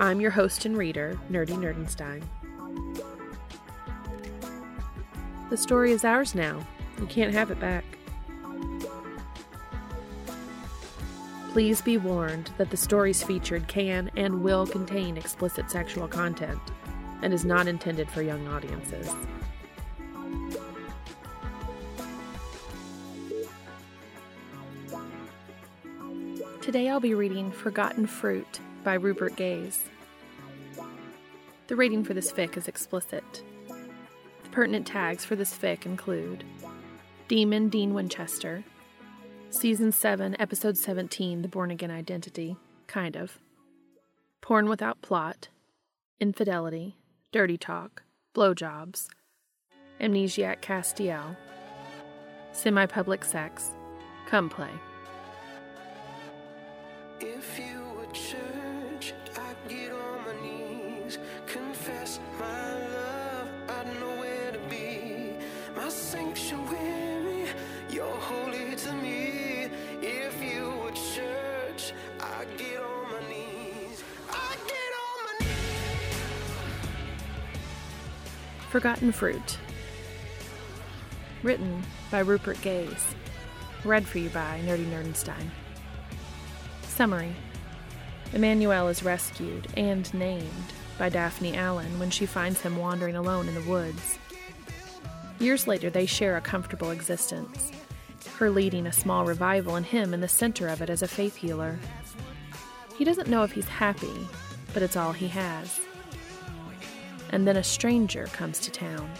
I'm your host and reader, Nerdy Nerdenstein. The story is ours now. You can't have it back. Please be warned that the stories featured can and will contain explicit sexual content and is not intended for young audiences. Today I'll be reading Forgotten Fruit by Rupert Gaze. The rating for this fic is explicit. The pertinent tags for this fic include Demon Dean Winchester, Season 7, Episode 17, The Born Again Identity, kind of, Porn Without Plot, Infidelity, Dirty Talk, Blowjobs, Amnesiac Castiel, Semi Public Sex, Come Play. If you Forgotten Fruit. Written by Rupert Gaze. Read for you by Nerdy Nerdenstein. Summary Emmanuel is rescued and named by Daphne Allen when she finds him wandering alone in the woods. Years later, they share a comfortable existence, her leading a small revival and him in the center of it as a faith healer. He doesn't know if he's happy, but it's all he has. And then a stranger comes to town.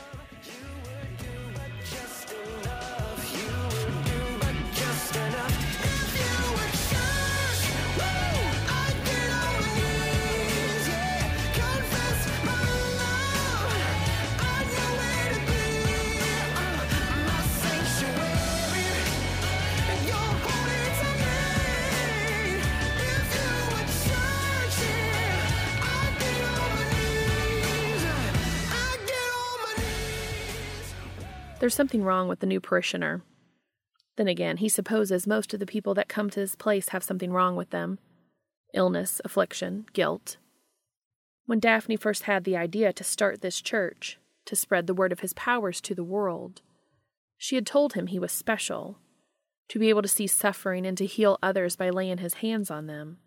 There's something wrong with the new parishioner. Then again, he supposes most of the people that come to this place have something wrong with them illness, affliction, guilt. When Daphne first had the idea to start this church, to spread the word of his powers to the world, she had told him he was special, to be able to see suffering and to heal others by laying his hands on them.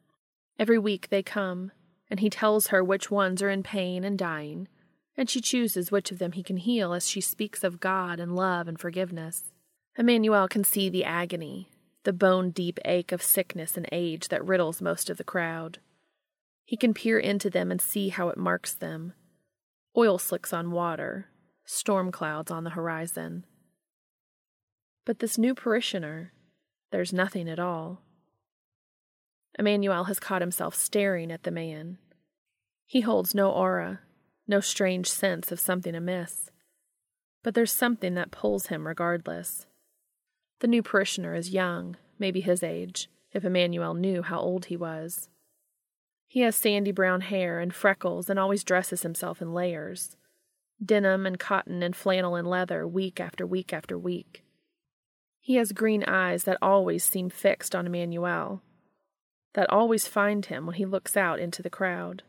Every week they come, and he tells her which ones are in pain and dying, and she chooses which of them he can heal as she speaks of God and love and forgiveness. Emmanuel can see the agony, the bone deep ache of sickness and age that riddles most of the crowd. He can peer into them and see how it marks them oil slicks on water, storm clouds on the horizon. But this new parishioner, there's nothing at all. Emmanuel has caught himself staring at the man. He holds no aura, no strange sense of something amiss. But there's something that pulls him regardless. The new parishioner is young, maybe his age, if Emmanuel knew how old he was. He has sandy brown hair and freckles and always dresses himself in layers denim and cotton and flannel and leather, week after week after week. He has green eyes that always seem fixed on Emmanuel, that always find him when he looks out into the crowd.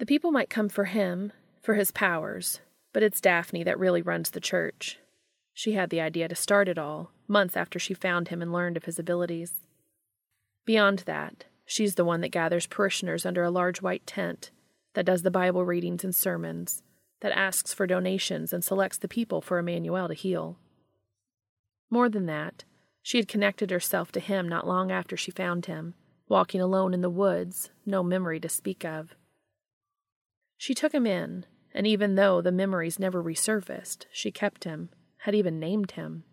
The people might come for him, for his powers, but it's Daphne that really runs the church. She had the idea to start it all, months after she found him and learned of his abilities. Beyond that, she's the one that gathers parishioners under a large white tent, that does the Bible readings and sermons, that asks for donations and selects the people for Emmanuel to heal. More than that, she had connected herself to him not long after she found him, walking alone in the woods, no memory to speak of. She took him in, and even though the memories never resurfaced, she kept him, had even named him.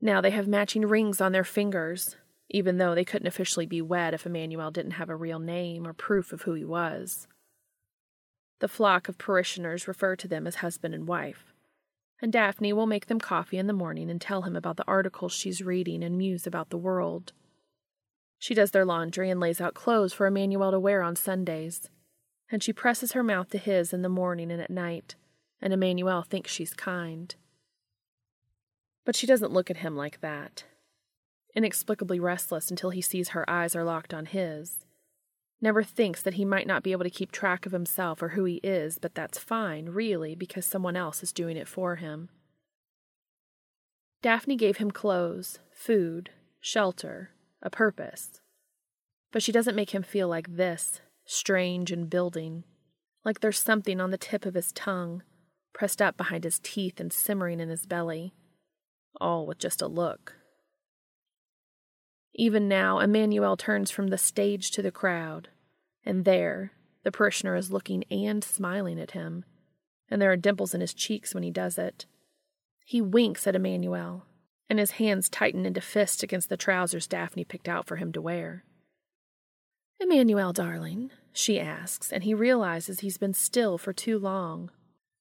Now they have matching rings on their fingers, even though they couldn't officially be wed if Emmanuel didn't have a real name or proof of who he was. The flock of parishioners refer to them as husband and wife, and Daphne will make them coffee in the morning and tell him about the articles she's reading and muse about the world. She does their laundry and lays out clothes for Emmanuel to wear on Sundays, and she presses her mouth to his in the morning and at night, and Emmanuel thinks she's kind. But she doesn't look at him like that. Inexplicably restless until he sees her eyes are locked on his. Never thinks that he might not be able to keep track of himself or who he is, but that's fine, really, because someone else is doing it for him. Daphne gave him clothes, food, shelter, a purpose. But she doesn't make him feel like this, strange and building, like there's something on the tip of his tongue, pressed up behind his teeth and simmering in his belly, all with just a look. Even now, Emmanuel turns from the stage to the crowd, and there, the parishioner is looking and smiling at him, and there are dimples in his cheeks when he does it. He winks at Emmanuel, and his hands tighten into fists against the trousers Daphne picked out for him to wear. Emmanuel, darling, she asks, and he realizes he's been still for too long,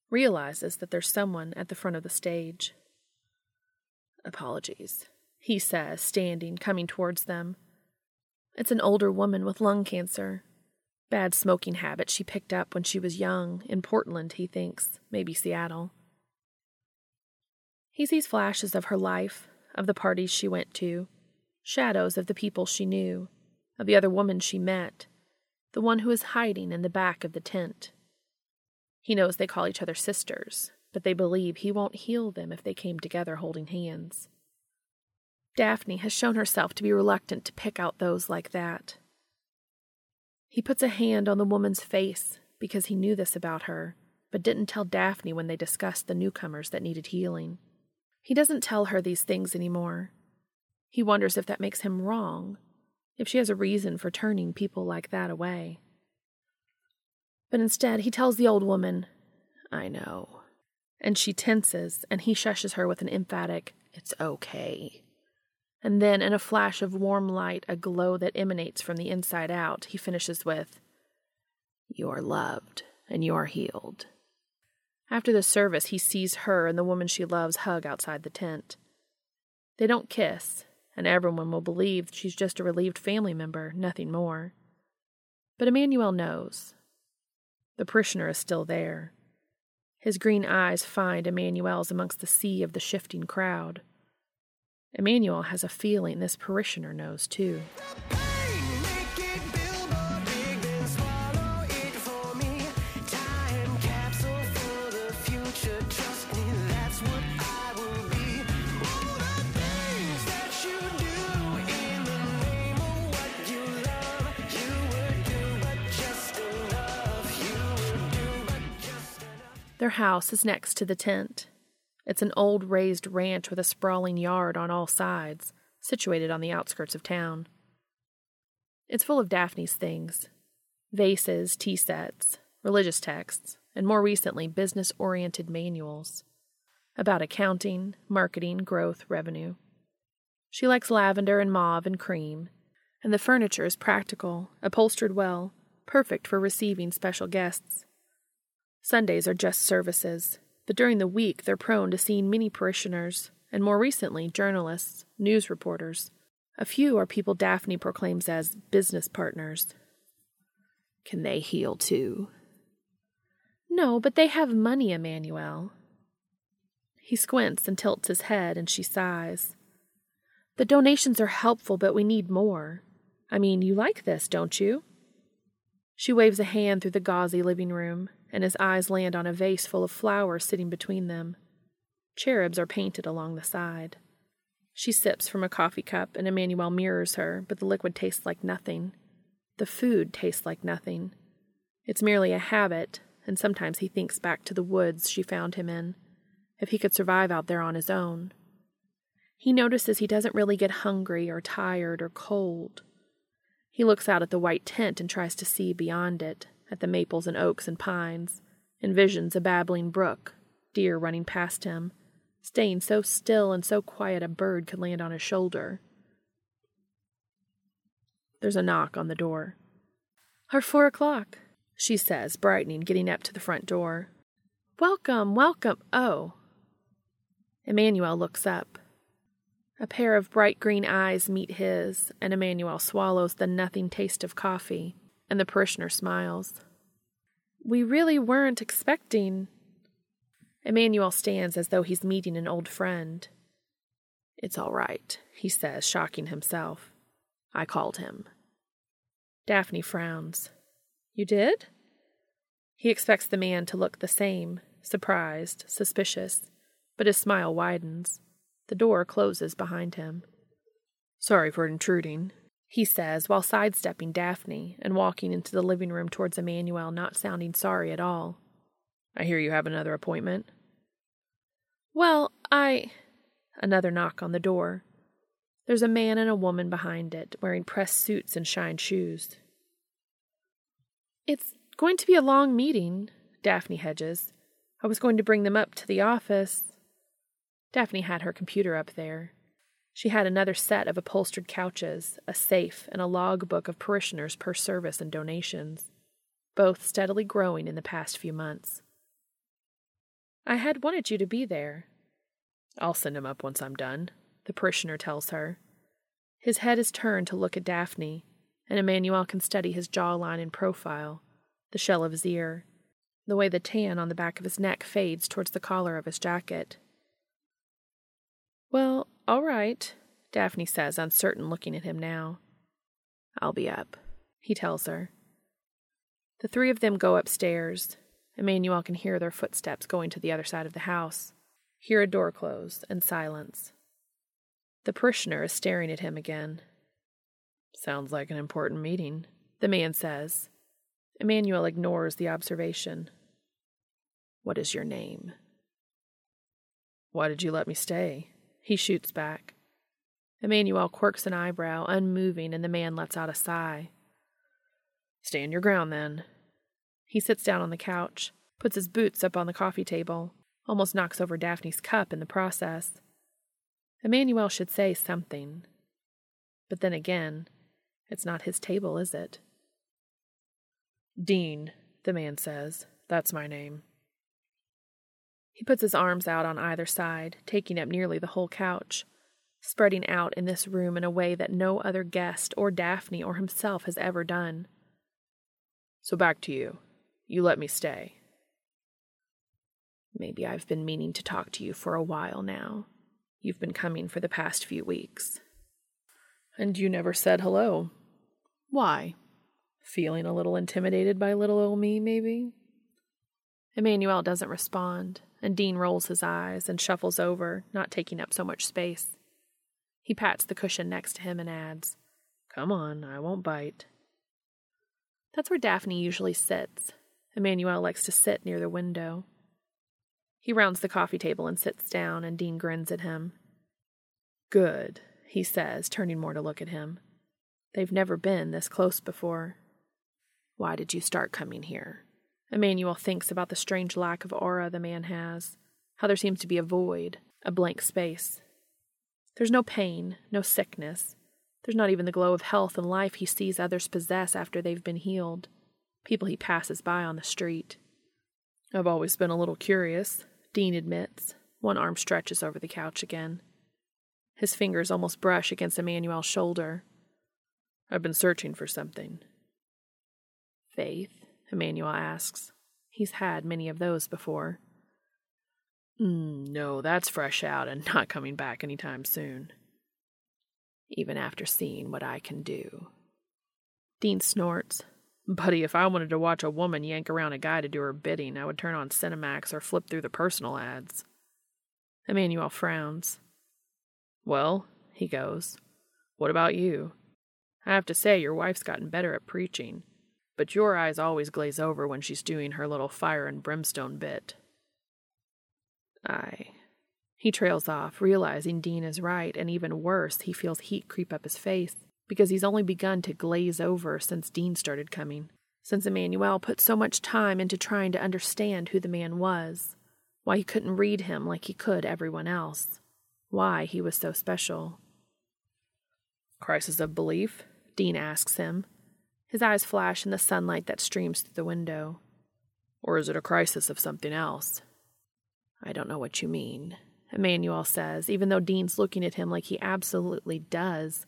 realizes that there's someone at the front of the stage. Apologies, he says, standing, coming towards them. It's an older woman with lung cancer. Bad smoking habit she picked up when she was young, in Portland, he thinks, maybe Seattle. He sees flashes of her life, of the parties she went to, shadows of the people she knew, of the other woman she met, the one who is hiding in the back of the tent. He knows they call each other sisters, but they believe he won't heal them if they came together holding hands. Daphne has shown herself to be reluctant to pick out those like that. He puts a hand on the woman's face because he knew this about her, but didn't tell Daphne when they discussed the newcomers that needed healing. He doesn't tell her these things anymore. He wonders if that makes him wrong, if she has a reason for turning people like that away. But instead, he tells the old woman, I know. And she tenses, and he shushes her with an emphatic, It's okay. And then, in a flash of warm light, a glow that emanates from the inside out, he finishes with, You are loved, and you are healed. After the service, he sees her and the woman she loves hug outside the tent. They don't kiss, and everyone will believe she's just a relieved family member, nothing more. But Emmanuel knows. The parishioner is still there. His green eyes find Emmanuel's amongst the sea of the shifting crowd. Emmanuel has a feeling this parishioner knows too. Their house is next to the tent. It's an old raised ranch with a sprawling yard on all sides, situated on the outskirts of town. It's full of Daphne's things vases, tea sets, religious texts, and more recently, business oriented manuals about accounting, marketing, growth, revenue. She likes lavender and mauve and cream, and the furniture is practical, upholstered well, perfect for receiving special guests. Sundays are just services, but during the week they're prone to seeing many parishioners, and more recently, journalists, news reporters. A few are people Daphne proclaims as business partners. Can they heal too? No, but they have money, Emmanuel. He squints and tilts his head, and she sighs. The donations are helpful, but we need more. I mean, you like this, don't you? She waves a hand through the gauzy living room, and his eyes land on a vase full of flowers sitting between them. Cherubs are painted along the side. She sips from a coffee cup, and Emmanuel mirrors her, but the liquid tastes like nothing. The food tastes like nothing. It's merely a habit, and sometimes he thinks back to the woods she found him in, if he could survive out there on his own. He notices he doesn't really get hungry or tired or cold. He looks out at the white tent and tries to see beyond it, at the maples and oaks and pines, envisions a babbling brook, deer running past him, staying so still and so quiet a bird could land on his shoulder. There's a knock on the door. Our four o'clock, she says, brightening, getting up to the front door. Welcome, welcome. Oh. Emmanuel looks up. A pair of bright green eyes meet his, and Emmanuel swallows the nothing taste of coffee, and the parishioner smiles. We really weren't expecting. Emmanuel stands as though he's meeting an old friend. It's all right, he says, shocking himself. I called him. Daphne frowns. You did? He expects the man to look the same, surprised, suspicious, but his smile widens. The door closes behind him. Sorry for intruding, he says while sidestepping Daphne and walking into the living room towards Emmanuel, not sounding sorry at all. I hear you have another appointment. Well, I. Another knock on the door. There's a man and a woman behind it, wearing pressed suits and shined shoes. It's going to be a long meeting, Daphne hedges. I was going to bring them up to the office. Daphne had her computer up there. She had another set of upholstered couches, a safe, and a log book of parishioners per service and donations, both steadily growing in the past few months. I had wanted you to be there. I'll send him up once I'm done, the parishioner tells her. His head is turned to look at Daphne, and Emmanuel can study his jawline and profile, the shell of his ear, the way the tan on the back of his neck fades towards the collar of his jacket. Well, all right, Daphne says, uncertain, looking at him now. I'll be up, he tells her. The three of them go upstairs. Emmanuel can hear their footsteps going to the other side of the house, hear a door close, and silence. The parishioner is staring at him again. Sounds like an important meeting, the man says. Emmanuel ignores the observation. What is your name? Why did you let me stay? He shoots back. Emmanuel quirks an eyebrow, unmoving, and the man lets out a sigh. Stand your ground, then. He sits down on the couch, puts his boots up on the coffee table, almost knocks over Daphne's cup in the process. Emmanuel should say something. But then again, it's not his table, is it? Dean, the man says. That's my name. He puts his arms out on either side, taking up nearly the whole couch, spreading out in this room in a way that no other guest or Daphne or himself has ever done. So back to you. You let me stay. Maybe I've been meaning to talk to you for a while now. You've been coming for the past few weeks. And you never said hello. Why? Feeling a little intimidated by little old me, maybe? Emmanuel doesn't respond, and Dean rolls his eyes and shuffles over, not taking up so much space. He pats the cushion next to him and adds, Come on, I won't bite. That's where Daphne usually sits. Emmanuel likes to sit near the window. He rounds the coffee table and sits down, and Dean grins at him. Good, he says, turning more to look at him. They've never been this close before. Why did you start coming here? Emmanuel thinks about the strange lack of aura the man has, how there seems to be a void, a blank space. There's no pain, no sickness. There's not even the glow of health and life he sees others possess after they've been healed, people he passes by on the street. I've always been a little curious, Dean admits. One arm stretches over the couch again. His fingers almost brush against Emmanuel's shoulder. I've been searching for something. Faith? Emmanuel asks. He's had many of those before. Mm, no, that's fresh out and not coming back any time soon. Even after seeing what I can do. Dean snorts. Buddy, if I wanted to watch a woman yank around a guy to do her bidding, I would turn on Cinemax or flip through the personal ads. Emmanuel frowns. Well, he goes, what about you? I have to say, your wife's gotten better at preaching, but your eyes always glaze over when she's doing her little fire and brimstone bit. Aye. He trails off, realizing Dean is right, and even worse, he feels heat creep up his face because he's only begun to glaze over since Dean started coming, since Emmanuel put so much time into trying to understand who the man was, why he couldn't read him like he could everyone else, why he was so special. Crisis of belief? Dean asks him. His eyes flash in the sunlight that streams through the window. Or is it a crisis of something else? I don't know what you mean, Emmanuel says, even though Dean's looking at him like he absolutely does.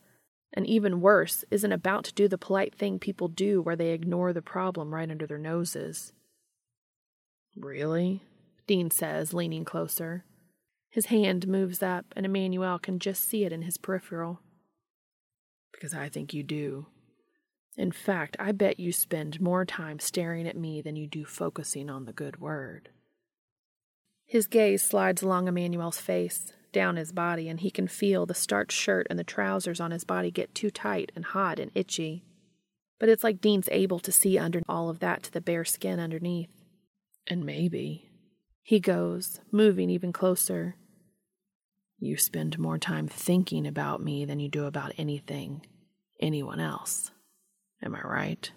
And even worse, isn't about to do the polite thing people do where they ignore the problem right under their noses. Really? Dean says, leaning closer. His hand moves up, and Emmanuel can just see it in his peripheral. Because I think you do. In fact, I bet you spend more time staring at me than you do focusing on the good word. His gaze slides along Emmanuel's face, down his body, and he can feel the starched shirt and the trousers on his body get too tight and hot and itchy. But it's like Dean's able to see under all of that to the bare skin underneath. And maybe, he goes, moving even closer. You spend more time thinking about me than you do about anything, anyone else. Am I right?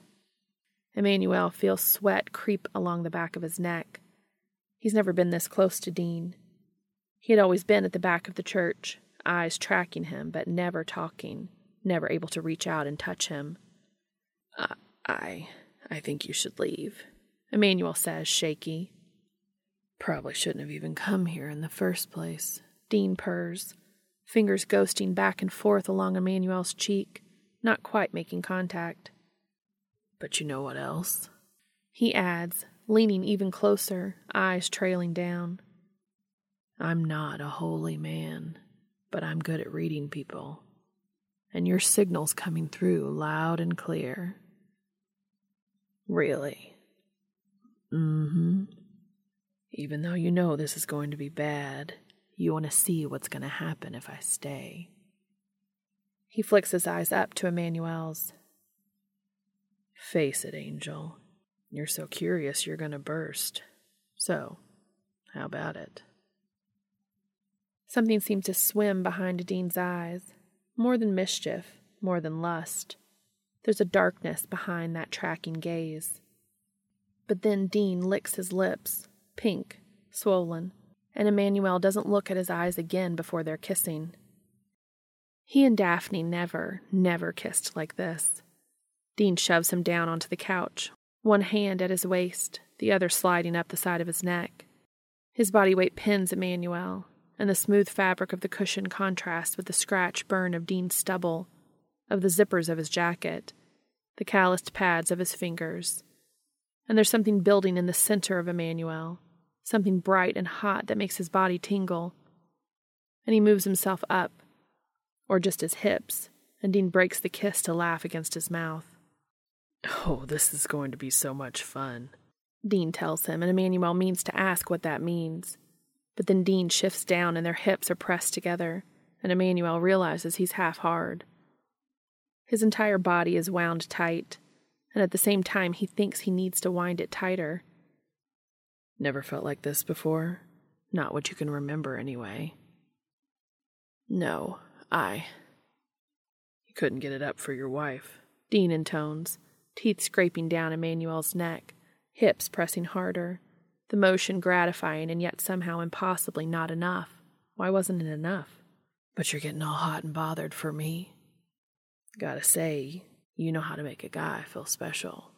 Emmanuel feels sweat creep along the back of his neck. He's never been this close to Dean. He had always been at the back of the church, eyes tracking him, but never talking, never able to reach out and touch him. I, I, I think you should leave, Emmanuel says, shaky. Probably shouldn't have even come here in the first place. Dean purrs, fingers ghosting back and forth along Emmanuel's cheek, not quite making contact. But you know what else? He adds, leaning even closer, eyes trailing down. I'm not a holy man, but I'm good at reading people. And your signal's coming through loud and clear. Really? Mm hmm. Even though you know this is going to be bad, you want to see what's going to happen if I stay. He flicks his eyes up to Emmanuel's. Face it, Angel. You're so curious you're going to burst. So, how about it? Something seemed to swim behind Dean's eyes. More than mischief, more than lust. There's a darkness behind that tracking gaze. But then Dean licks his lips, pink, swollen, and Emmanuel doesn't look at his eyes again before they're kissing. He and Daphne never, never kissed like this. Dean shoves him down onto the couch, one hand at his waist, the other sliding up the side of his neck. His body weight pins Emmanuel, and the smooth fabric of the cushion contrasts with the scratch burn of Dean's stubble, of the zippers of his jacket, the calloused pads of his fingers. And there's something building in the center of Emmanuel, something bright and hot that makes his body tingle. And he moves himself up, or just his hips, and Dean breaks the kiss to laugh against his mouth. Oh, this is going to be so much fun, Dean tells him, and Emmanuel means to ask what that means. But then Dean shifts down and their hips are pressed together, and Emmanuel realizes he's half hard. His entire body is wound tight, and at the same time he thinks he needs to wind it tighter. Never felt like this before. Not what you can remember, anyway. No, I. You couldn't get it up for your wife, Dean intones, teeth scraping down Emmanuel's neck, hips pressing harder, the motion gratifying and yet somehow impossibly not enough. Why wasn't it enough? But you're getting all hot and bothered for me. Gotta say, you know how to make a guy feel special.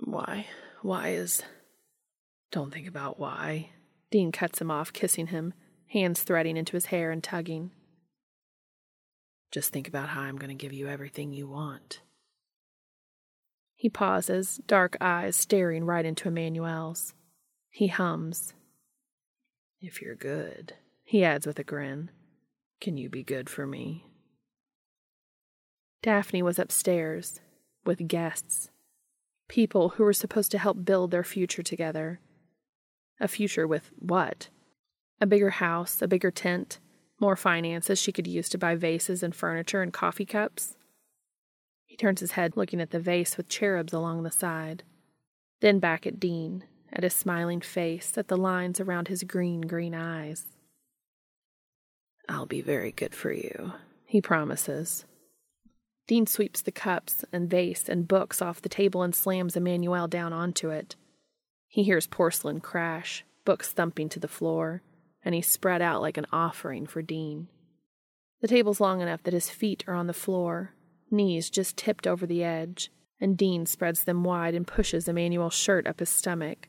Why? Why is. Don't think about why. Dean cuts him off, kissing him, hands threading into his hair and tugging. Just think about how I'm going to give you everything you want. He pauses, dark eyes staring right into Emmanuel's. He hums. If you're good, he adds with a grin, can you be good for me? Daphne was upstairs with guests, people who were supposed to help build their future together. A future with what? A bigger house, a bigger tent, more finances she could use to buy vases and furniture and coffee cups. He turns his head, looking at the vase with cherubs along the side, then back at Dean, at his smiling face, at the lines around his green, green eyes. I'll be very good for you, he promises. Dean sweeps the cups and vase and books off the table and slams Emmanuel down onto it. He hears porcelain crash, books thumping to the floor, and he spread out like an offering for Dean. The table's long enough that his feet are on the floor, knees just tipped over the edge, and Dean spreads them wide and pushes Emmanuel's shirt up his stomach,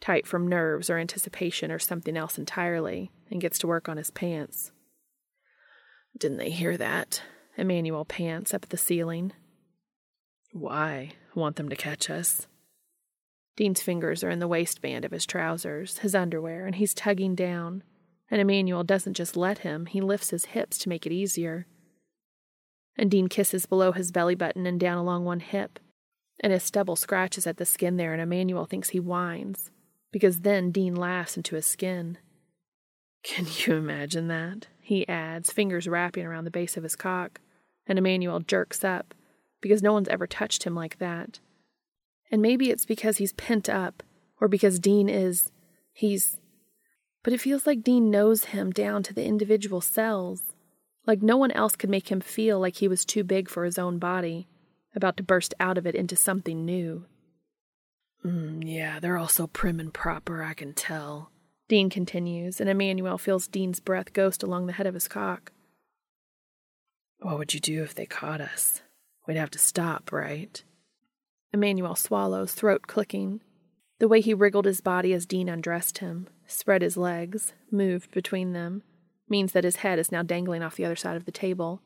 tight from nerves or anticipation or something else entirely, and gets to work on his pants. Didn't they hear that? Emmanuel pants up at the ceiling. Why? Want them to catch us? Dean's fingers are in the waistband of his trousers, his underwear, and he's tugging down. And Emmanuel doesn't just let him, he lifts his hips to make it easier. And Dean kisses below his belly button and down along one hip, and his stubble scratches at the skin there, and Emmanuel thinks he whines, because then Dean laughs into his skin. Can you imagine that? He adds, fingers wrapping around the base of his cock, and Emmanuel jerks up, because no one's ever touched him like that. And maybe it's because he's pent up, or because Dean is. he's. But it feels like Dean knows him down to the individual cells. Like no one else could make him feel like he was too big for his own body, about to burst out of it into something new. Mm, yeah, they're all so prim and proper, I can tell. Dean continues, and Emmanuel feels Dean's breath ghost along the head of his cock. What would you do if they caught us? We'd have to stop, right? Emmanuel swallows, throat clicking. The way he wriggled his body as Dean undressed him, spread his legs, moved between them, means that his head is now dangling off the other side of the table.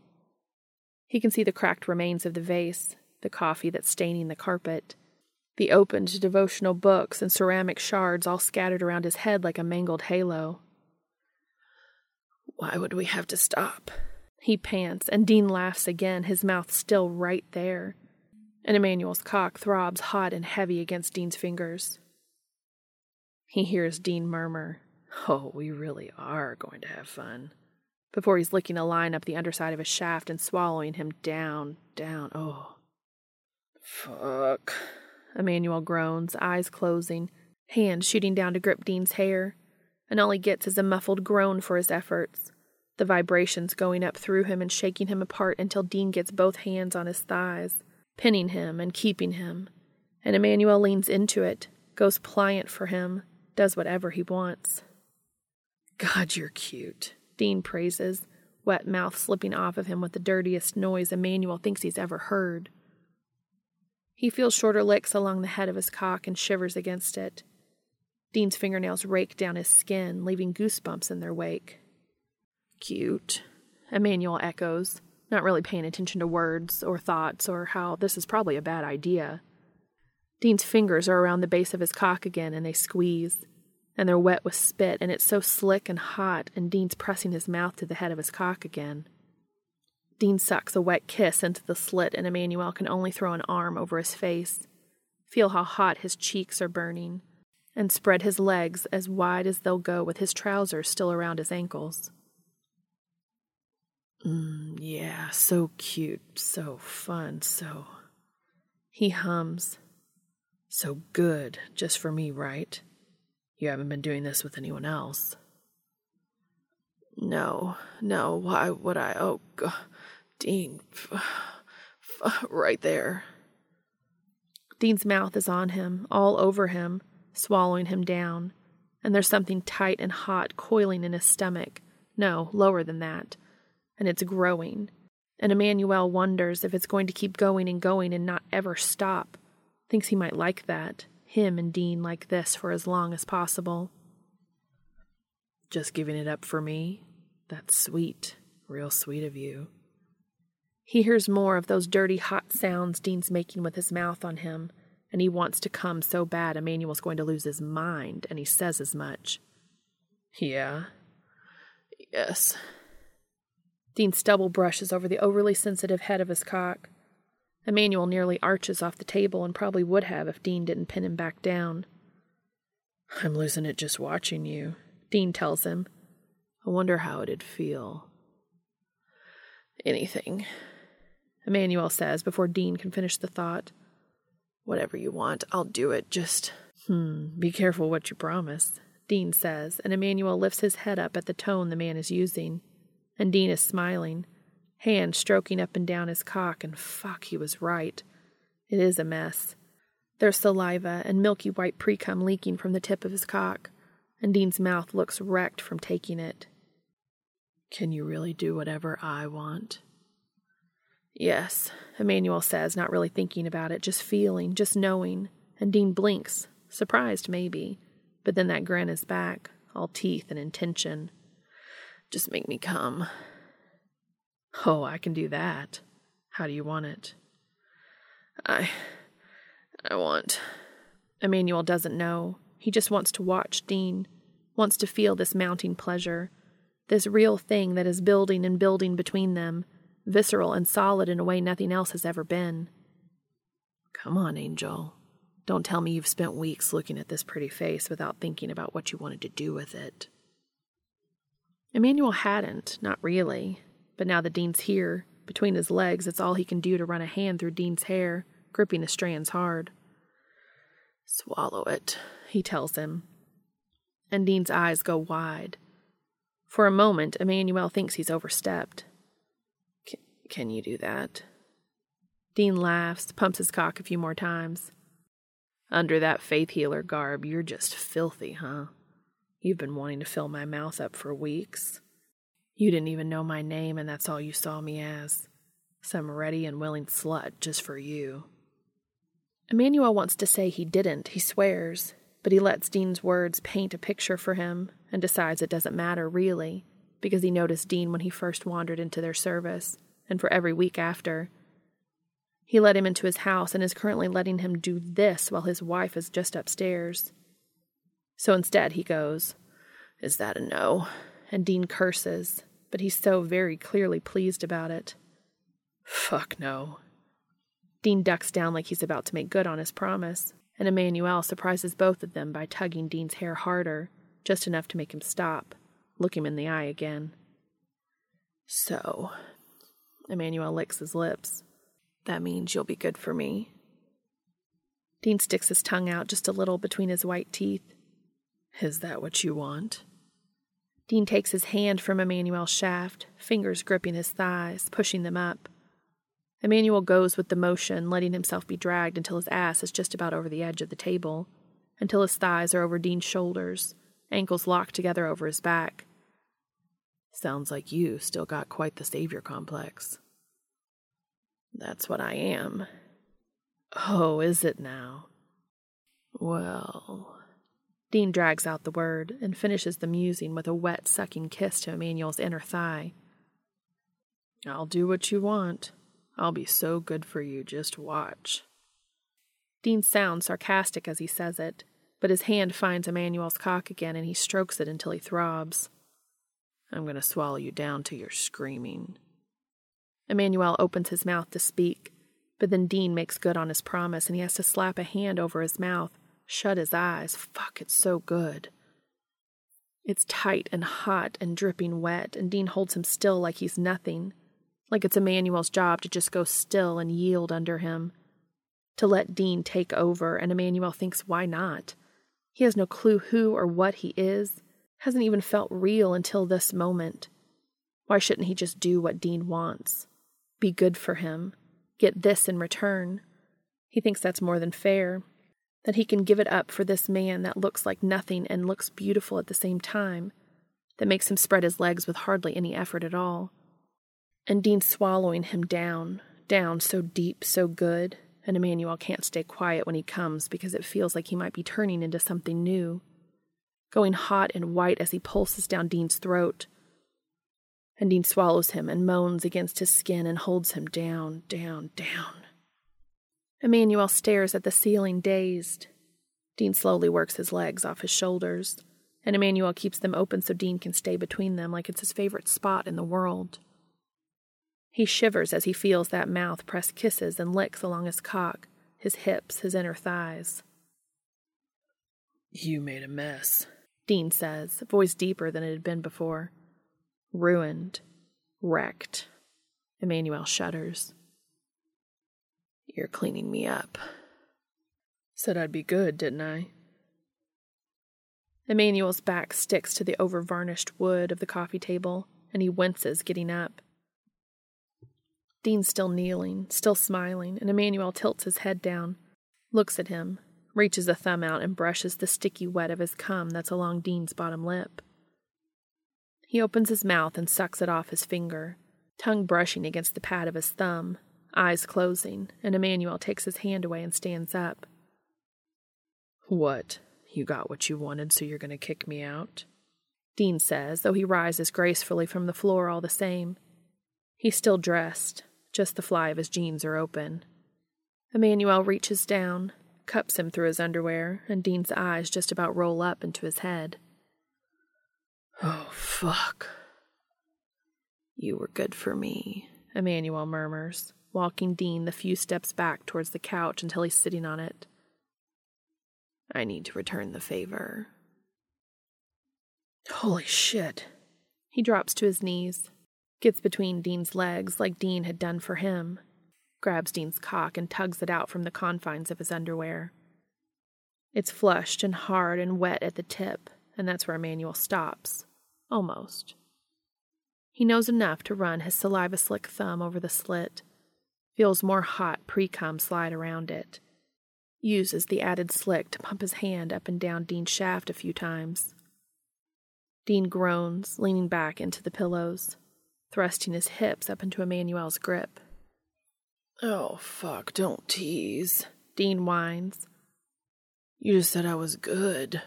He can see the cracked remains of the vase, the coffee that's staining the carpet, the opened devotional books and ceramic shards all scattered around his head like a mangled halo. Why would we have to stop? He pants, and Dean laughs again, his mouth still right there. And Emmanuel's cock throbs hot and heavy against Dean's fingers. He hears Dean murmur, Oh, we really are going to have fun. Before he's licking a line up the underside of his shaft and swallowing him down, down. Oh. Fuck. Emmanuel groans, eyes closing, hands shooting down to grip Dean's hair, and all he gets is a muffled groan for his efforts, the vibrations going up through him and shaking him apart until Dean gets both hands on his thighs, pinning him and keeping him. And Emmanuel leans into it, goes pliant for him, does whatever he wants. God, you're cute, Dean praises, wet mouth slipping off of him with the dirtiest noise Emmanuel thinks he's ever heard. He feels shorter licks along the head of his cock and shivers against it. Dean's fingernails rake down his skin, leaving goosebumps in their wake. Cute, Emmanuel echoes, not really paying attention to words or thoughts or how this is probably a bad idea. Dean's fingers are around the base of his cock again and they squeeze, and they're wet with spit, and it's so slick and hot, and Dean's pressing his mouth to the head of his cock again. Dean sucks a wet kiss into the slit, and Emmanuel can only throw an arm over his face, feel how hot his cheeks are burning, and spread his legs as wide as they'll go with his trousers still around his ankles. Mm, yeah, so cute, so fun, so. He hums. So good, just for me, right? You haven't been doing this with anyone else. No, no, why would I? Oh, God. Dean, f- f- right there. Dean's mouth is on him, all over him, swallowing him down, and there's something tight and hot coiling in his stomach. No, lower than that. And it's growing. And Emmanuel wonders if it's going to keep going and going and not ever stop. Thinks he might like that, him and Dean like this for as long as possible. Just giving it up for me? That's sweet, real sweet of you. He hears more of those dirty, hot sounds Dean's making with his mouth on him, and he wants to come so bad Emmanuel's going to lose his mind, and he says as much. Yeah. Yes. Dean stubble brushes over the overly sensitive head of his cock. Emmanuel nearly arches off the table and probably would have if Dean didn't pin him back down. I'm losing it just watching you, Dean tells him. I wonder how it'd feel. Anything, Emmanuel says before Dean can finish the thought. Whatever you want, I'll do it. Just, hmm, be careful what you promise, Dean says, and Emmanuel lifts his head up at the tone the man is using. And Dean is smiling, hand stroking up and down his cock, and fuck, he was right. It is a mess. There's saliva and milky white precum leaking from the tip of his cock, and Dean's mouth looks wrecked from taking it. Can you really do whatever I want? Yes, Emmanuel says, not really thinking about it, just feeling, just knowing. And Dean blinks, surprised maybe, but then that grin is back, all teeth and intention. Just make me come. Oh, I can do that. How do you want it? I. I want. Emmanuel doesn't know. He just wants to watch Dean, wants to feel this mounting pleasure, this real thing that is building and building between them, visceral and solid in a way nothing else has ever been. Come on, Angel. Don't tell me you've spent weeks looking at this pretty face without thinking about what you wanted to do with it. Emmanuel hadn't, not really. But now the Dean's here, between his legs, it's all he can do to run a hand through Dean's hair, gripping the strands hard. Swallow it, he tells him. And Dean's eyes go wide. For a moment, Emmanuel thinks he's overstepped. Can you do that? Dean laughs, pumps his cock a few more times. Under that faith healer garb, you're just filthy, huh? You've been wanting to fill my mouth up for weeks. You didn't even know my name, and that's all you saw me as. Some ready and willing slut just for you. Emmanuel wants to say he didn't, he swears, but he lets Dean's words paint a picture for him and decides it doesn't matter really, because he noticed Dean when he first wandered into their service, and for every week after. He let him into his house and is currently letting him do this while his wife is just upstairs. So instead, he goes, Is that a no? And Dean curses, but he's so very clearly pleased about it. Fuck no. Dean ducks down like he's about to make good on his promise, and Emmanuel surprises both of them by tugging Dean's hair harder, just enough to make him stop, look him in the eye again. So, Emmanuel licks his lips. That means you'll be good for me. Dean sticks his tongue out just a little between his white teeth. Is that what you want? Dean takes his hand from Emmanuel's shaft, fingers gripping his thighs, pushing them up. Emmanuel goes with the motion, letting himself be dragged until his ass is just about over the edge of the table, until his thighs are over Dean's shoulders, ankles locked together over his back. Sounds like you still got quite the savior complex. That's what I am. Oh, is it now? Well. Dean drags out the word and finishes the musing with a wet, sucking kiss to Emmanuel's inner thigh. I'll do what you want. I'll be so good for you, just watch. Dean sounds sarcastic as he says it, but his hand finds Emmanuel's cock again and he strokes it until he throbs. I'm going to swallow you down till you're screaming. Emmanuel opens his mouth to speak, but then Dean makes good on his promise and he has to slap a hand over his mouth, shut his eyes. Fuck, it's so good. It's tight and hot and dripping wet, and Dean holds him still like he's nothing, like it's Emmanuel's job to just go still and yield under him. To let Dean take over, and Emmanuel thinks, why not? He has no clue who or what he is, hasn't even felt real until this moment. Why shouldn't he just do what Dean wants? Be good for him. Get this in return. He thinks that's more than fair. That he can give it up for this man that looks like nothing and looks beautiful at the same time. That makes him spread his legs with hardly any effort at all. And Dean swallowing him down, down so deep, so good, and Emmanuel can't stay quiet when he comes because it feels like he might be turning into something new. Going hot and white as he pulses down Dean's throat. And Dean swallows him and moans against his skin and holds him down, down, down. Emmanuel stares at the ceiling, dazed. Dean slowly works his legs off his shoulders, and Emmanuel keeps them open so Dean can stay between them like it's his favorite spot in the world. He shivers as he feels that mouth press kisses and licks along his cock, his hips, his inner thighs. You made a mess, Dean says, voice deeper than it had been before. Ruined. Wrecked. Emmanuel shudders. You're cleaning me up. Said I'd be good, didn't I? Emmanuel's back sticks to the over varnished wood of the coffee table, and he winces, getting up. Dean's still kneeling, still smiling, and Emmanuel tilts his head down, looks at him, reaches a thumb out, and brushes the sticky wet of his cum that's along Dean's bottom lip. He opens his mouth and sucks it off his finger, tongue brushing against the pad of his thumb, eyes closing, and Emmanuel takes his hand away and stands up. What? You got what you wanted, so you're gonna kick me out? Dean says, though he rises gracefully from the floor all the same. He's still dressed, just the fly of his jeans are open. Emmanuel reaches down, cups him through his underwear, and Dean's eyes just about roll up into his head. Oh, fuck. You were good for me, Emmanuel murmurs, walking Dean the few steps back towards the couch until he's sitting on it. I need to return the favor. Holy shit. He drops to his knees, gets between Dean's legs like Dean had done for him, grabs Dean's cock and tugs it out from the confines of his underwear. It's flushed and hard and wet at the tip, and that's where Emmanuel stops. Almost. He knows enough to run his saliva slick thumb over the slit, feels more hot pre cum slide around it, uses the added slick to pump his hand up and down Dean's shaft a few times. Dean groans, leaning back into the pillows, thrusting his hips up into Emmanuel's grip. Oh, fuck, don't tease. Dean whines. You just said I was good.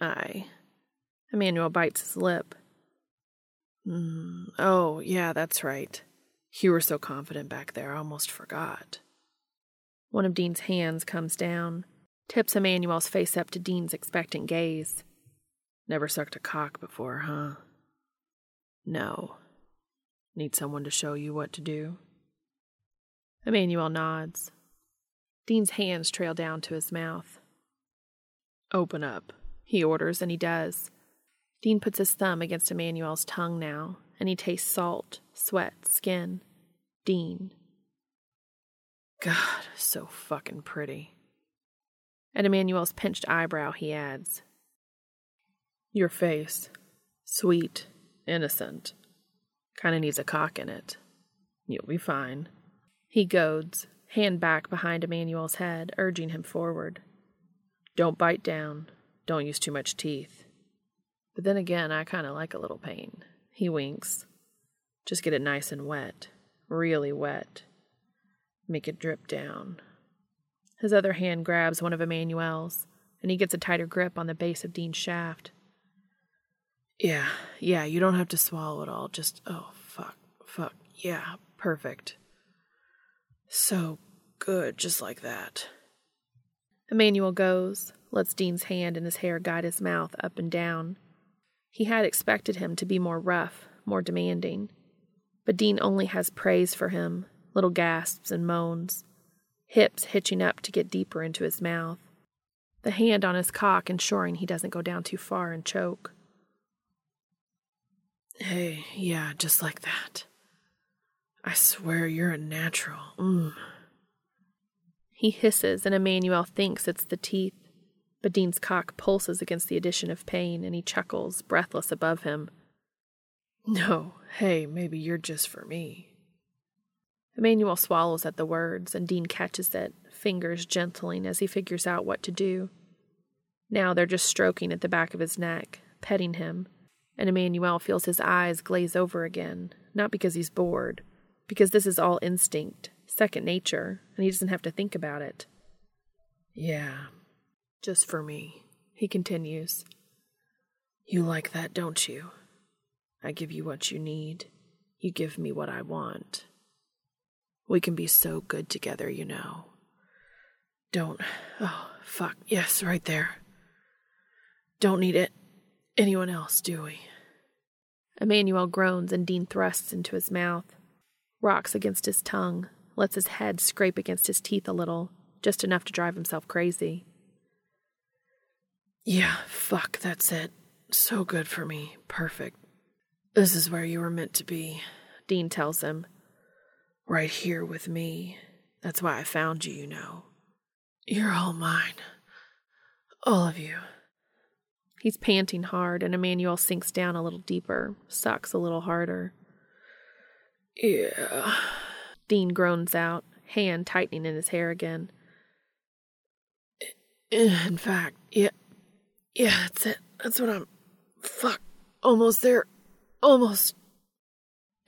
Aye. Emmanuel bites his lip. Mm, oh, yeah, that's right. You were so confident back there, I almost forgot. One of Dean's hands comes down, tips Emmanuel's face up to Dean's expectant gaze. Never sucked a cock before, huh? No. Need someone to show you what to do? Emmanuel nods. Dean's hands trail down to his mouth. Open up, he orders, and he does. Dean puts his thumb against Emmanuel's tongue now, and he tastes salt, sweat, skin. Dean. God, so fucking pretty. At Emmanuel's pinched eyebrow, he adds, Your face. Sweet, innocent. Kinda needs a cock in it. You'll be fine. He goads, hand back behind Emmanuel's head, urging him forward. Don't bite down. Don't use too much teeth. But then again, I kinda like a little pain. He winks. Just get it nice and wet. Really wet. Make it drip down. His other hand grabs one of Emmanuel's, and he gets a tighter grip on the base of Dean's shaft. Yeah, yeah, you don't have to swallow it all. Just, oh, fuck, fuck. Yeah, perfect. So good, just like that. Emmanuel goes, lets Dean's hand and his hair guide his mouth up and down. He had expected him to be more rough, more demanding. But Dean only has praise for him, little gasps and moans, hips hitching up to get deeper into his mouth, the hand on his cock ensuring he doesn't go down too far and choke. Hey, yeah, just like that. I swear you're a natural. Mm. He hisses, and Emmanuel thinks it's the teeth. But Dean's cock pulses against the addition of pain, and he chuckles, breathless above him. No, hey, maybe you're just for me. Emmanuel swallows at the words, and Dean catches it, fingers gentling as he figures out what to do. Now they're just stroking at the back of his neck, petting him, and Emmanuel feels his eyes glaze over again, not because he's bored, because this is all instinct, second nature, and he doesn't have to think about it. Yeah, just for me, he continues. You like that, don't you? I give you what you need. You give me what I want. We can be so good together, you know. Don't. Oh, fuck. Yes, right there. Don't need it. Anyone else, do we? Emmanuel groans and Dean thrusts into his mouth, rocks against his tongue, lets his head scrape against his teeth a little, just enough to drive himself crazy. Yeah, fuck, that's it. So good for me. Perfect. This is where you were meant to be, Dean tells him. Right here with me. That's why I found you, you know. You're all mine. All of you. He's panting hard, and Emmanuel sinks down a little deeper, sucks a little harder. Yeah. Dean groans out, hand tightening in his hair again. In fact, yeah. Yeah, that's it. That's what I'm. Fuck. Almost there. almost.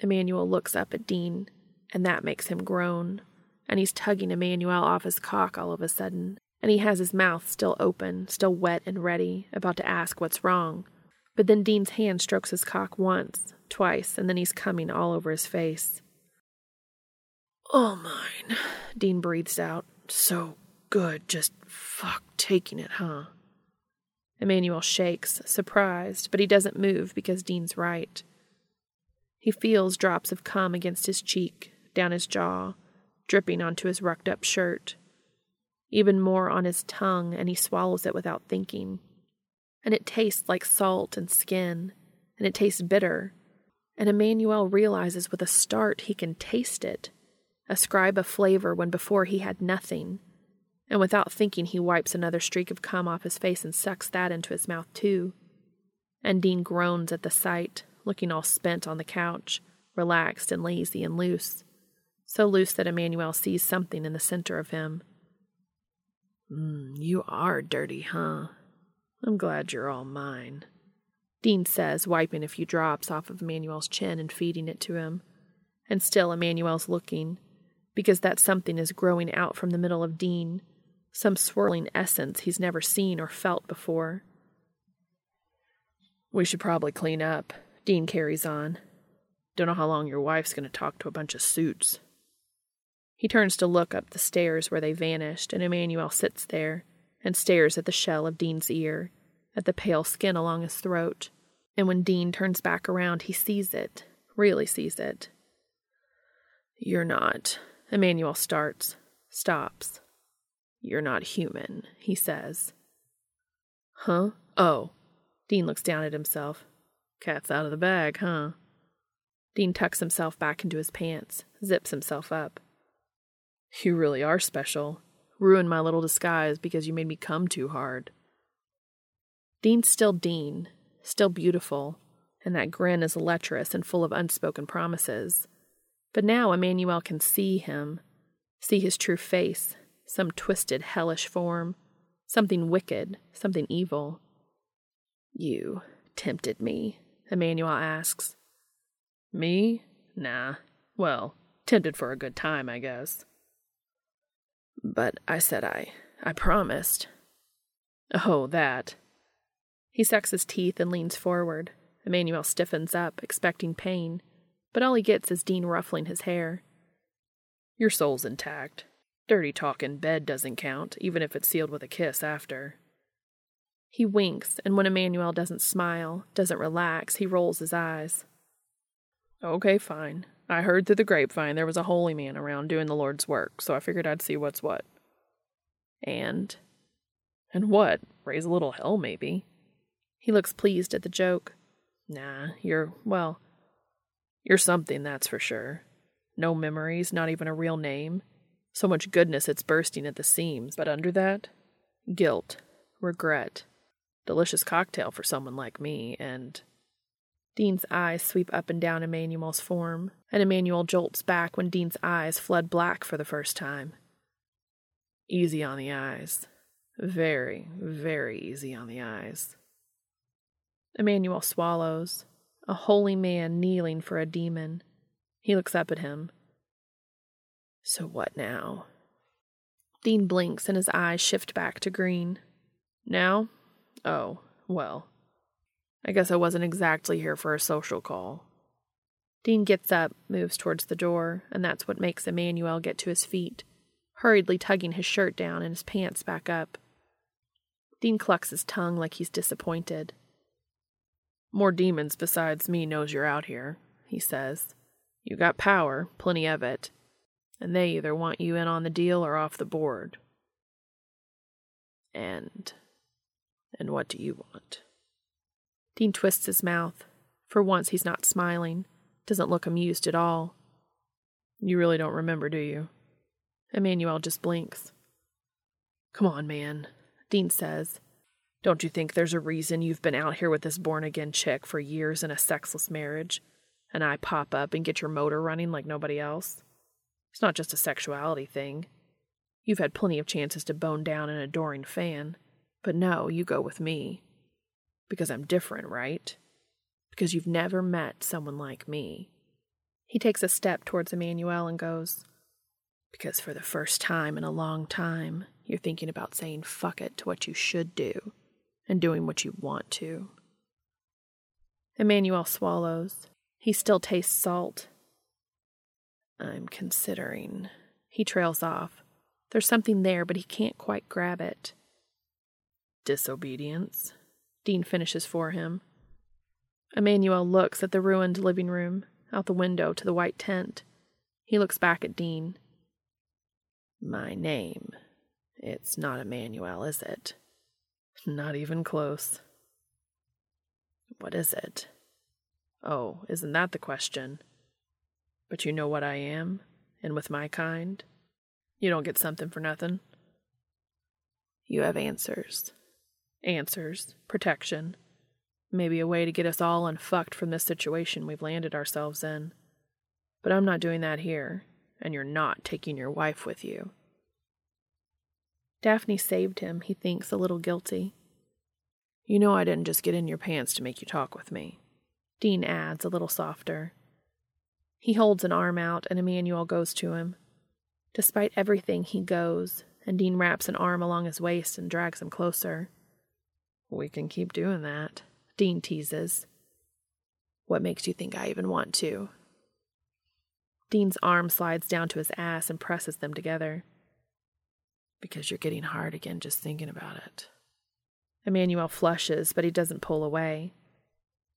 Emmanuel looks up at Dean, and that makes him groan. And he's tugging Emmanuel off his cock all of a sudden, and he has his mouth still open, still wet and ready, about to ask what's wrong. But then Dean's hand strokes his cock once, twice, and then he's coming all over his face. All mine. Dean breathes out. So good, just fuck taking it, huh? Emmanuel shakes, surprised, but he doesn't move because Dean's right. He feels drops of cum against his cheek, down his jaw, dripping onto his rucked up shirt. Even more on his tongue, and he swallows it without thinking. And it tastes like salt and skin, and it tastes bitter. And Emmanuel realizes with a start he can taste it, ascribe a flavor when before he had nothing. And without thinking, he wipes another streak of cum off his face and sucks that into his mouth, too. And Dean groans at the sight, looking all spent on the couch, relaxed and lazy and loose, so loose that Emmanuel sees something in the center of him. Mm, you are dirty, huh? I'm glad you're all mine. Dean says, wiping a few drops off of Emmanuel's chin and feeding it to him. And still Emmanuel's looking, because that something is growing out from the middle of Dean, some swirling essence he's never seen or felt before. We should probably clean up, Dean carries on. Don't know how long your wife's going to talk to a bunch of suits. He turns to look up the stairs where they vanished, and Emmanuel sits there and stares at the shell of Dean's ear, at the pale skin along his throat. And when Dean turns back around, he sees it, really sees it. You're not. Emmanuel starts, stops. You're not human, he says. Huh? Oh. Dean looks down at himself. Cat's out of the bag, huh? Dean tucks himself back into his pants, zips himself up. You really are special. Ruined my little disguise because you made me come too hard. Dean's still Dean, still beautiful, and that grin is lecherous and full of unspoken promises. But now Emmanuel can see him, see his true face, some twisted, hellish form, something wicked, something evil. You tempted me, Emmanuel asks. Me? Nah. Well, tempted for a good time, I guess. But I said I. I promised. Oh, that. He sucks his teeth and leans forward. Emmanuel stiffens up, expecting pain, but all he gets is Dean ruffling his hair. Your soul's intact. Dirty talk in bed doesn't count, even if it's sealed with a kiss after. He winks, and when Emmanuel doesn't smile, doesn't relax, he rolls his eyes. Okay, fine. I heard through the grapevine there was a holy man around doing the Lord's work, so I figured I'd see what's what. And? And what? Raise a little hell, maybe. He looks pleased at the joke. Nah, you're, well, you're something, that's for sure. No memories, not even a real name. So much goodness it's bursting at the seams, but under that, guilt, regret. Delicious cocktail for someone like me, and. Dean's eyes sweep up and down Emmanuel's form, and Emmanuel jolts back when Dean's eyes flood black for the first time. Easy on the eyes. Very, very easy on the eyes. Emmanuel swallows, a holy man kneeling for a demon. He looks up at him. So what now? Dean blinks and his eyes shift back to green. Now? Oh, well. I guess I wasn't exactly here for a social call. Dean gets up, moves towards the door, and that's what makes Emmanuel get to his feet, hurriedly tugging his shirt down and his pants back up. Dean clucks his tongue like he's disappointed. More demons besides me knows you're out here, he says. You got power, plenty of it, and they either want you in on the deal or off the board. And. and what do you want? Dean twists his mouth. For once, he's not smiling, doesn't look amused at all. You really don't remember, do you? Emmanuel just blinks. Come on, man, Dean says. Don't you think there's a reason you've been out here with this born again chick for years in a sexless marriage, and I pop up and get your motor running like nobody else? It's not just a sexuality thing. You've had plenty of chances to bone down an adoring fan, but no, you go with me. Because I'm different, right? because you've never met someone like me. He takes a step towards Emmanuel and goes, Because for the first time in a long time, you're thinking about saying fuck it to what you should do and doing what you want to. Emmanuel swallows. He still tastes salt. I'm considering. He trails off. There's something there, but he can't quite grab it. Disobedience? Dean finishes for him. Emmanuel looks at the ruined living room, out the window to the white tent. He looks back at Dean. My name. It's not Emmanuel, is it? Not even close. What is it? Oh, isn't that the question? But you know what I am, and with my kind? You don't get something for nothing. You have answers. Answers, protection, maybe a way to get us all unfucked from this situation we've landed ourselves in. But I'm not doing that here, and you're not taking your wife with you. Daphne saved him, he thinks, a little guilty. You know I didn't just get in your pants to make you talk with me. Dean adds, a little softer. He holds an arm out, and Emmanuel goes to him. Despite everything, he goes, and Dean wraps an arm along his waist and drags him closer. We can keep doing that, Dean teases. What makes you think I even want to? Dean's arm slides down to his ass and presses them together. Because you're getting hard again just thinking about it. Emmanuel flushes, but he doesn't pull away.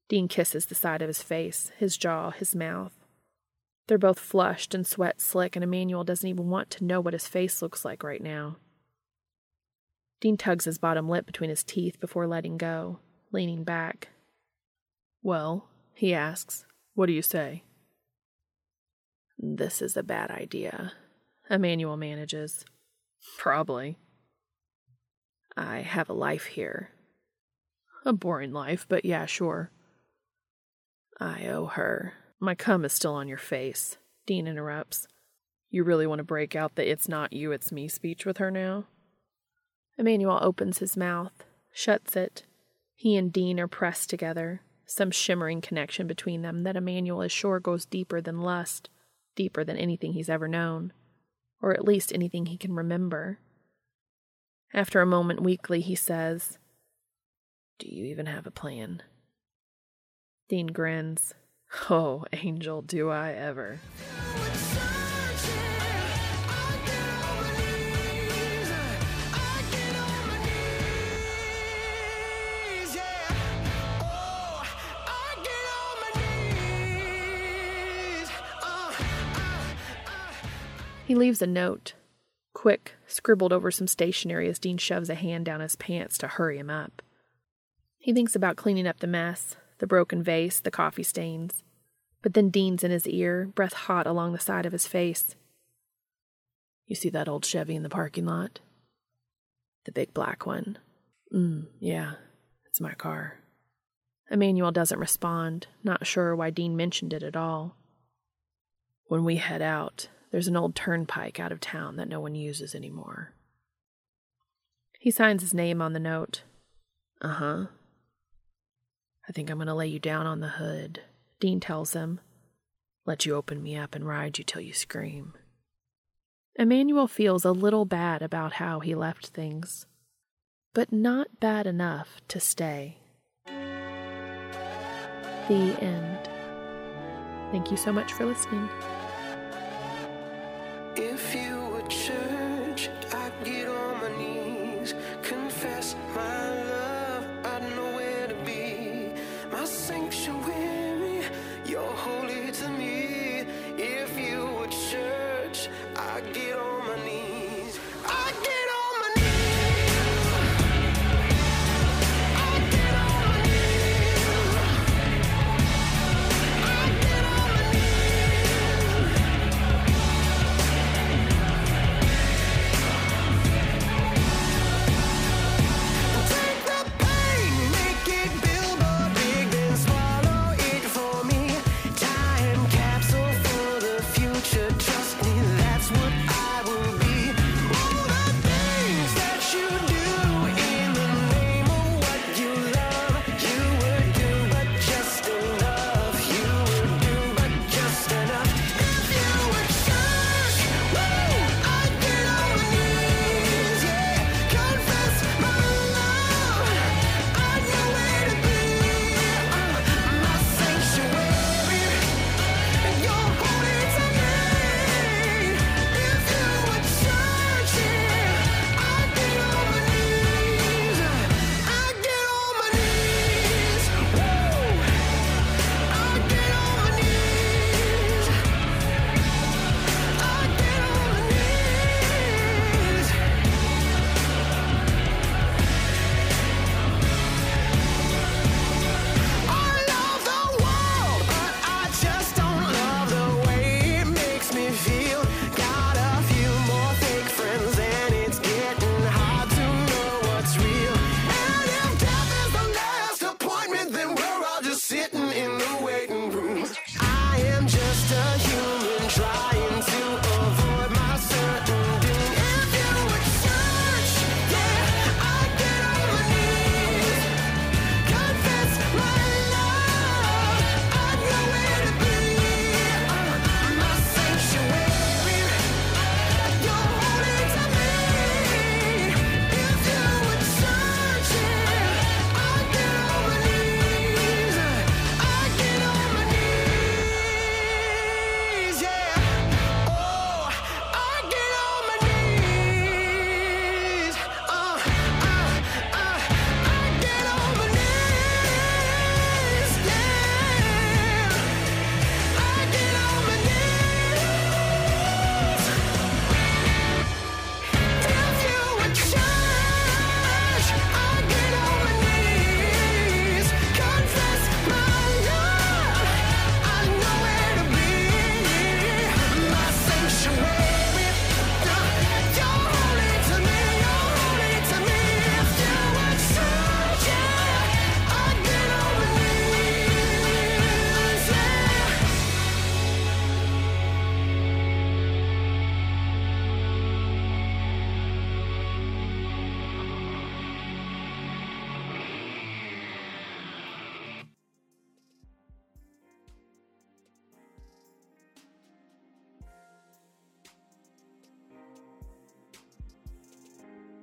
Dean kisses the side of his face, his jaw, his mouth. They're both flushed and sweat slick, and Emmanuel doesn't even want to know what his face looks like right now. Dean tugs his bottom lip between his teeth before letting go, leaning back. Well, he asks, what do you say? This is a bad idea, Emmanuel manages. Probably. I have a life here. A boring life, but yeah, sure. I owe her. My cum is still on your face, Dean interrupts. You really want to break out the it's not you, it's me speech with her now? Emmanuel opens his mouth, shuts it. He and Dean are pressed together, some shimmering connection between them that Emmanuel is sure goes deeper than lust, deeper than anything he's ever known, or at least anything he can remember. After a moment, weakly, he says, Do you even have a plan? Dean grins. Oh, Angel, do I ever. He leaves a note, quick, scribbled over some stationery as Dean shoves a hand down his pants to hurry him up. He thinks about cleaning up the mess, the broken vase, the coffee stains. But then Dean's in his ear, breath hot along the side of his face. You see that old Chevy in the parking lot? The big black one. Mm, yeah, it's my car. Emmanuel doesn't respond, not sure why Dean mentioned it at all. When we head out, there's an old turnpike out of town that no one uses anymore. He signs his name on the note. Uh huh. I think I'm going to lay you down on the hood, Dean tells him. Let you open me up and ride you till you scream. Emmanuel feels a little bad about how he left things, but not bad enough to stay. The end. Thank you so much for listening. If you were church,